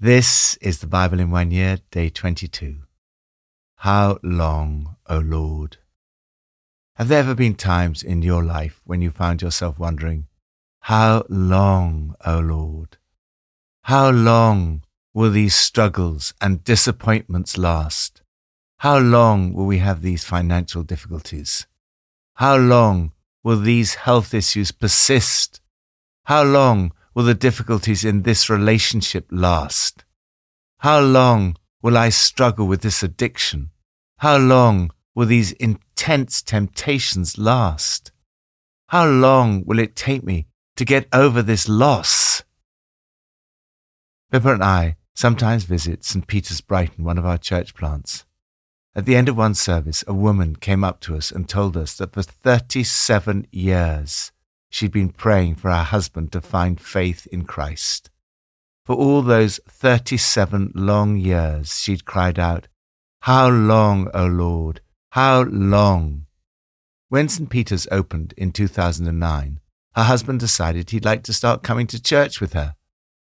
This is the Bible in one year, day 22. How long, O Lord? Have there ever been times in your life when you found yourself wondering, How long, O Lord? How long will these struggles and disappointments last? How long will we have these financial difficulties? How long will these health issues persist? How long will the difficulties in this relationship last? How long will I struggle with this addiction? How long will these intense temptations last? How long will it take me to get over this loss? Pippa and I sometimes visit St. Peter's Brighton, one of our church plants. At the end of one service, a woman came up to us and told us that for 37 years she'd been praying for her husband to find faith in Christ. For all those 37 long years, she'd cried out, How long, O Lord? How long? When St. Peter's opened in 2009, her husband decided he'd like to start coming to church with her.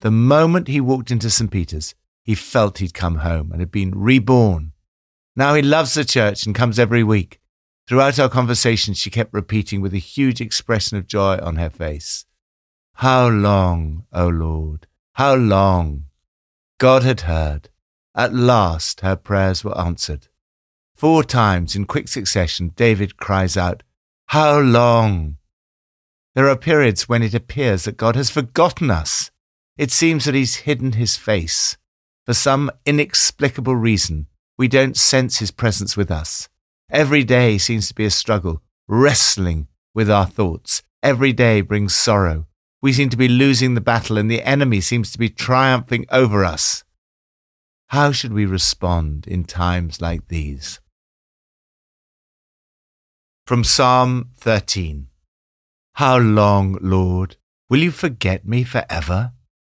The moment he walked into St. Peter's, he felt he'd come home and had been reborn. Now he loves the church and comes every week. Throughout our conversation, she kept repeating with a huge expression of joy on her face, How long, O Lord? How long? God had heard. At last her prayers were answered. Four times in quick succession, David cries out, How long? There are periods when it appears that God has forgotten us. It seems that He's hidden His face. For some inexplicable reason, we don't sense His presence with us. Every day seems to be a struggle, wrestling with our thoughts. Every day brings sorrow. We seem to be losing the battle, and the enemy seems to be triumphing over us. How should we respond in times like these? From Psalm 13 How long, Lord, will you forget me forever?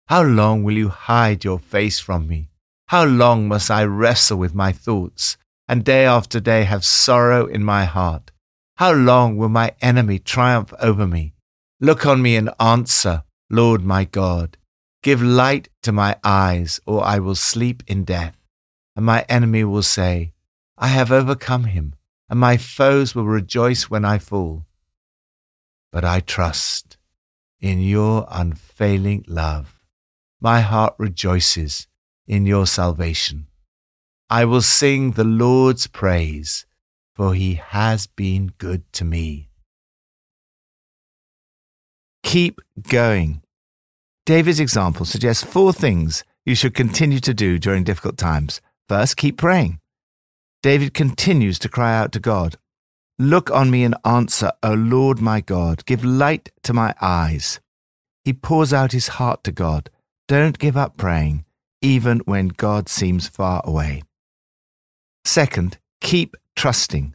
How long will you hide your face from me? How long must I wrestle with my thoughts? And day after day have sorrow in my heart? How long will my enemy triumph over me? Look on me and answer, Lord my God. Give light to my eyes, or I will sleep in death. And my enemy will say, I have overcome him, and my foes will rejoice when I fall. But I trust in your unfailing love. My heart rejoices in your salvation. I will sing the Lord's praise, for he has been good to me. Keep going. David's example suggests four things you should continue to do during difficult times. First, keep praying. David continues to cry out to God Look on me and answer, O Lord my God. Give light to my eyes. He pours out his heart to God. Don't give up praying, even when God seems far away. Second, keep trusting.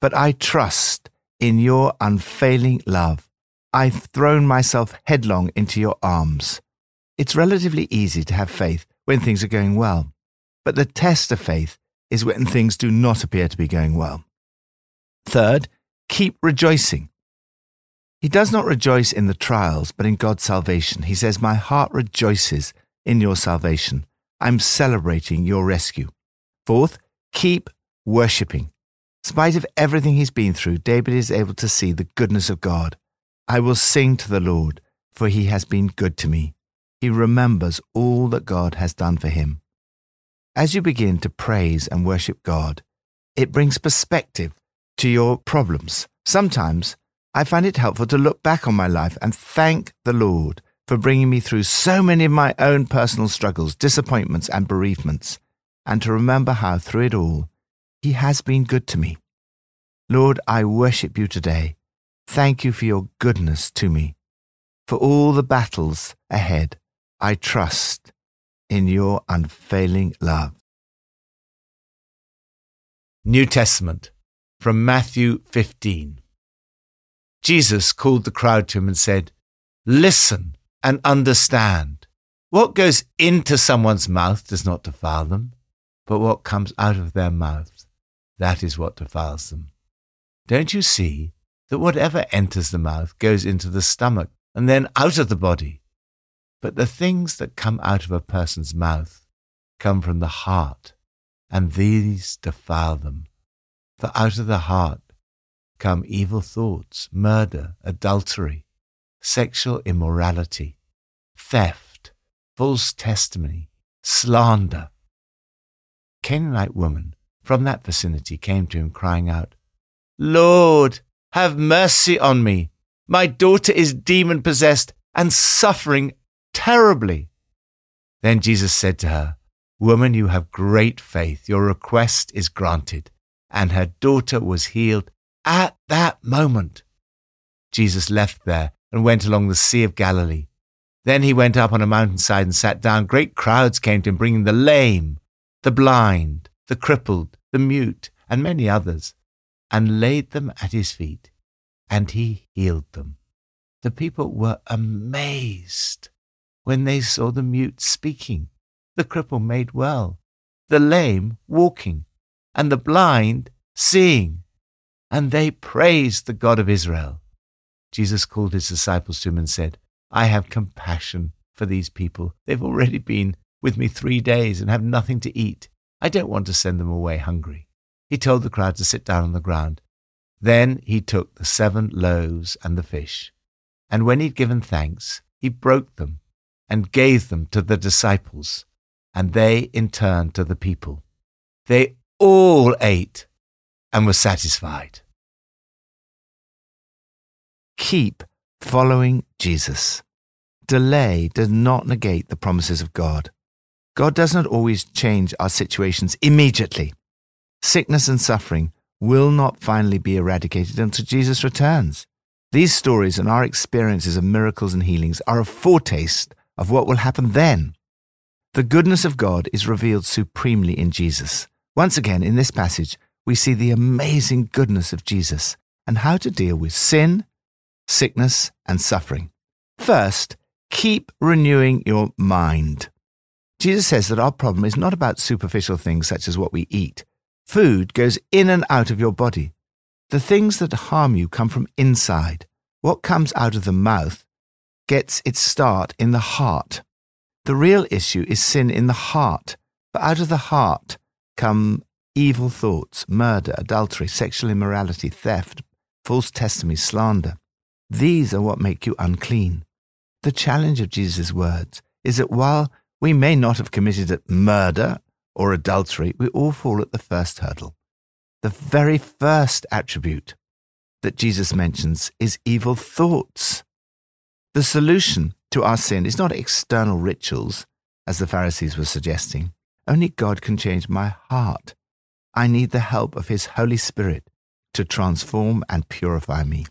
But I trust in your unfailing love. I've thrown myself headlong into your arms. It's relatively easy to have faith when things are going well, but the test of faith is when things do not appear to be going well. Third, keep rejoicing. He does not rejoice in the trials, but in God's salvation. He says, My heart rejoices in your salvation. I'm celebrating your rescue. Fourth, Keep worshipping. In spite of everything he's been through, David is able to see the goodness of God. I will sing to the Lord, for he has been good to me. He remembers all that God has done for him. As you begin to praise and worship God, it brings perspective to your problems. Sometimes I find it helpful to look back on my life and thank the Lord for bringing me through so many of my own personal struggles, disappointments, and bereavements and to remember how through it all, He has been good to me. Lord, I worship you today. Thank you for your goodness to me. For all the battles ahead, I trust in your unfailing love. New Testament from Matthew 15. Jesus called the crowd to him and said, Listen and understand. What goes into someone's mouth does not defile them but what comes out of their mouths, that is what defiles them. Don't you see that whatever enters the mouth goes into the stomach and then out of the body? But the things that come out of a person's mouth come from the heart, and these defile them. For out of the heart come evil thoughts, murder, adultery, sexual immorality, theft, false testimony, slander. Canaanite woman from that vicinity came to him crying out, Lord, have mercy on me. My daughter is demon possessed and suffering terribly. Then Jesus said to her, Woman, you have great faith. Your request is granted. And her daughter was healed at that moment. Jesus left there and went along the Sea of Galilee. Then he went up on a mountainside and sat down. Great crowds came to him, bringing the lame, the blind, the crippled, the mute, and many others, and laid them at his feet, and he healed them. The people were amazed when they saw the mute speaking, the cripple made well, the lame walking, and the blind seeing, and they praised the God of Israel. Jesus called his disciples to him and said, I have compassion for these people. They've already been with me three days and have nothing to eat. I don't want to send them away hungry. He told the crowd to sit down on the ground. Then he took the seven loaves and the fish, and when he'd given thanks, he broke them and gave them to the disciples, and they in turn to the people. They all ate and were satisfied. Keep following Jesus. Delay does not negate the promises of God. God does not always change our situations immediately. Sickness and suffering will not finally be eradicated until Jesus returns. These stories and our experiences of miracles and healings are a foretaste of what will happen then. The goodness of God is revealed supremely in Jesus. Once again, in this passage, we see the amazing goodness of Jesus and how to deal with sin, sickness, and suffering. First, keep renewing your mind. Jesus says that our problem is not about superficial things such as what we eat. Food goes in and out of your body. The things that harm you come from inside. What comes out of the mouth gets its start in the heart. The real issue is sin in the heart, but out of the heart come evil thoughts, murder, adultery, sexual immorality, theft, false testimony, slander. These are what make you unclean. The challenge of Jesus' words is that while we may not have committed murder or adultery, we all fall at the first hurdle. The very first attribute that Jesus mentions is evil thoughts. The solution to our sin is not external rituals, as the Pharisees were suggesting. Only God can change my heart. I need the help of His Holy Spirit to transform and purify me.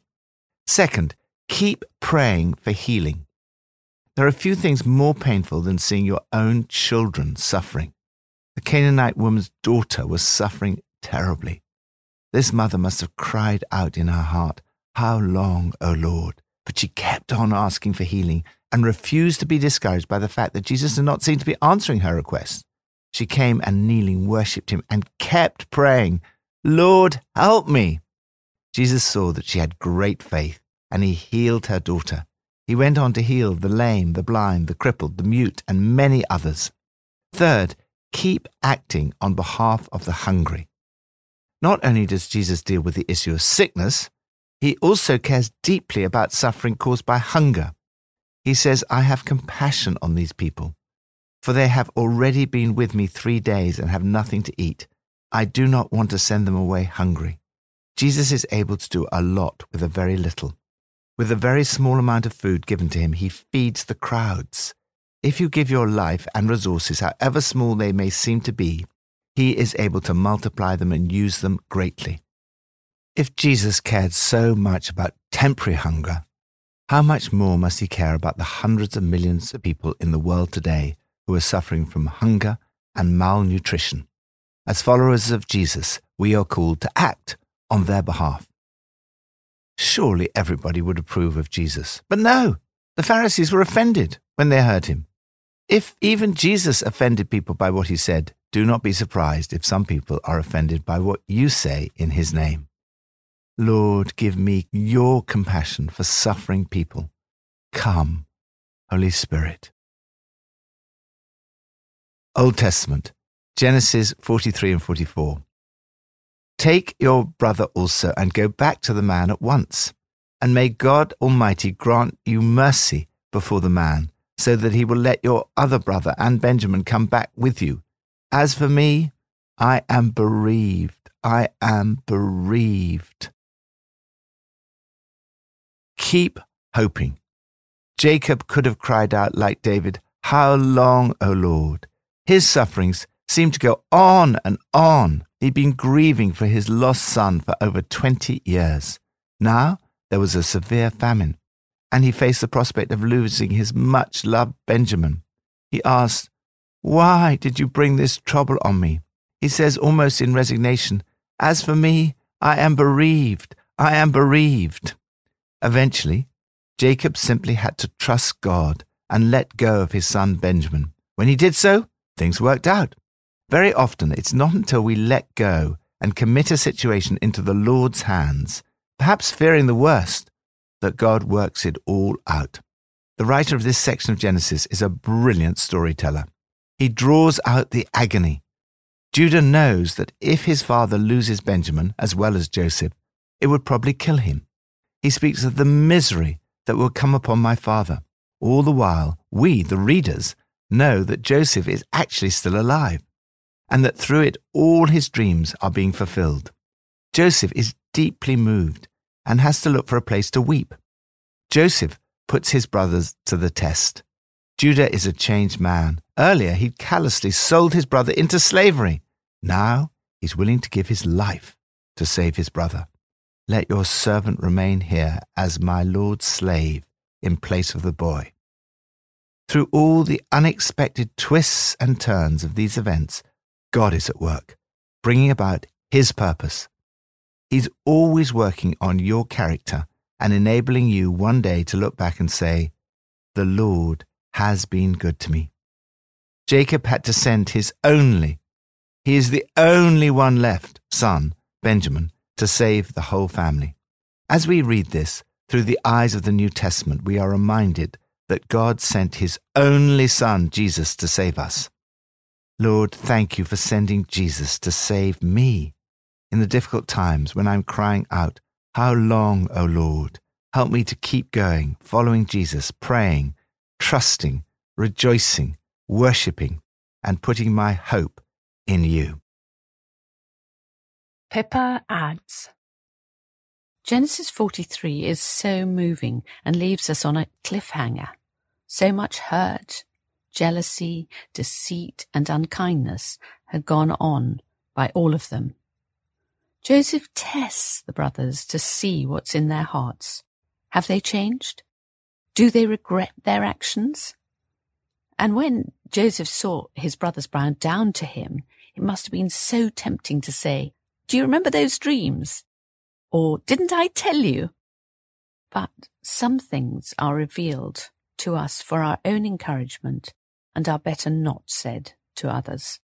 Second, keep praying for healing. There are few things more painful than seeing your own children suffering. The Canaanite woman's daughter was suffering terribly. This mother must have cried out in her heart, How long, O Lord? But she kept on asking for healing and refused to be discouraged by the fact that Jesus did not seem to be answering her request. She came and kneeling worshipped him and kept praying, Lord, help me. Jesus saw that she had great faith and he healed her daughter. He went on to heal the lame, the blind, the crippled, the mute, and many others. Third, keep acting on behalf of the hungry. Not only does Jesus deal with the issue of sickness, he also cares deeply about suffering caused by hunger. He says, I have compassion on these people, for they have already been with me three days and have nothing to eat. I do not want to send them away hungry. Jesus is able to do a lot with a very little. With a very small amount of food given to him, he feeds the crowds. If you give your life and resources, however small they may seem to be, he is able to multiply them and use them greatly. If Jesus cared so much about temporary hunger, how much more must he care about the hundreds of millions of people in the world today who are suffering from hunger and malnutrition? As followers of Jesus, we are called to act on their behalf. Surely everybody would approve of Jesus. But no, the Pharisees were offended when they heard him. If even Jesus offended people by what he said, do not be surprised if some people are offended by what you say in his name. Lord, give me your compassion for suffering people. Come, Holy Spirit. Old Testament, Genesis 43 and 44. Take your brother also and go back to the man at once, and may God Almighty grant you mercy before the man, so that he will let your other brother and Benjamin come back with you. As for me, I am bereaved. I am bereaved. Keep hoping. Jacob could have cried out like David, How long, O Lord? His sufferings seemed to go on and on. He'd been grieving for his lost son for over 20 years. Now there was a severe famine, and he faced the prospect of losing his much loved Benjamin. He asked, Why did you bring this trouble on me? He says almost in resignation, As for me, I am bereaved. I am bereaved. Eventually, Jacob simply had to trust God and let go of his son Benjamin. When he did so, things worked out. Very often, it's not until we let go and commit a situation into the Lord's hands, perhaps fearing the worst, that God works it all out. The writer of this section of Genesis is a brilliant storyteller. He draws out the agony. Judah knows that if his father loses Benjamin as well as Joseph, it would probably kill him. He speaks of the misery that will come upon my father. All the while, we, the readers, know that Joseph is actually still alive, and that through it all his dreams are being fulfilled. Joseph is deeply moved and has to look for a place to weep. Joseph puts his brothers to the test. Judah is a changed man. Earlier, he'd callously sold his brother into slavery. Now, he's willing to give his life to save his brother. Let your servant remain here as my Lord's slave in place of the boy. Through all the unexpected twists and turns of these events, God is at work, bringing about His purpose. He's always working on your character and enabling you one day to look back and say, The Lord has been good to me. Jacob had to send his only, he is the only one left, son, Benjamin, to save the whole family. As we read this through the eyes of the New Testament, we are reminded that God sent his only Son, Jesus, to save us. Lord, thank you for sending Jesus to save me. In the difficult times when I'm crying out, How long, O Lord? Help me to keep going, following Jesus, praying, trusting, rejoicing, worshipping, and putting my hope in you. Pippa adds Genesis 43 is so moving and leaves us on a cliffhanger. So much hurt, jealousy, deceit, and unkindness had gone on by all of them. Joseph tests the brothers to see what's in their hearts. Have they changed? Do they regret their actions? And when Joseph saw his brothers bow down to him, it must have been so tempting to say, do you remember those dreams? Or didn't I tell you? But some things are revealed to us for our own encouragement and are better not said to others.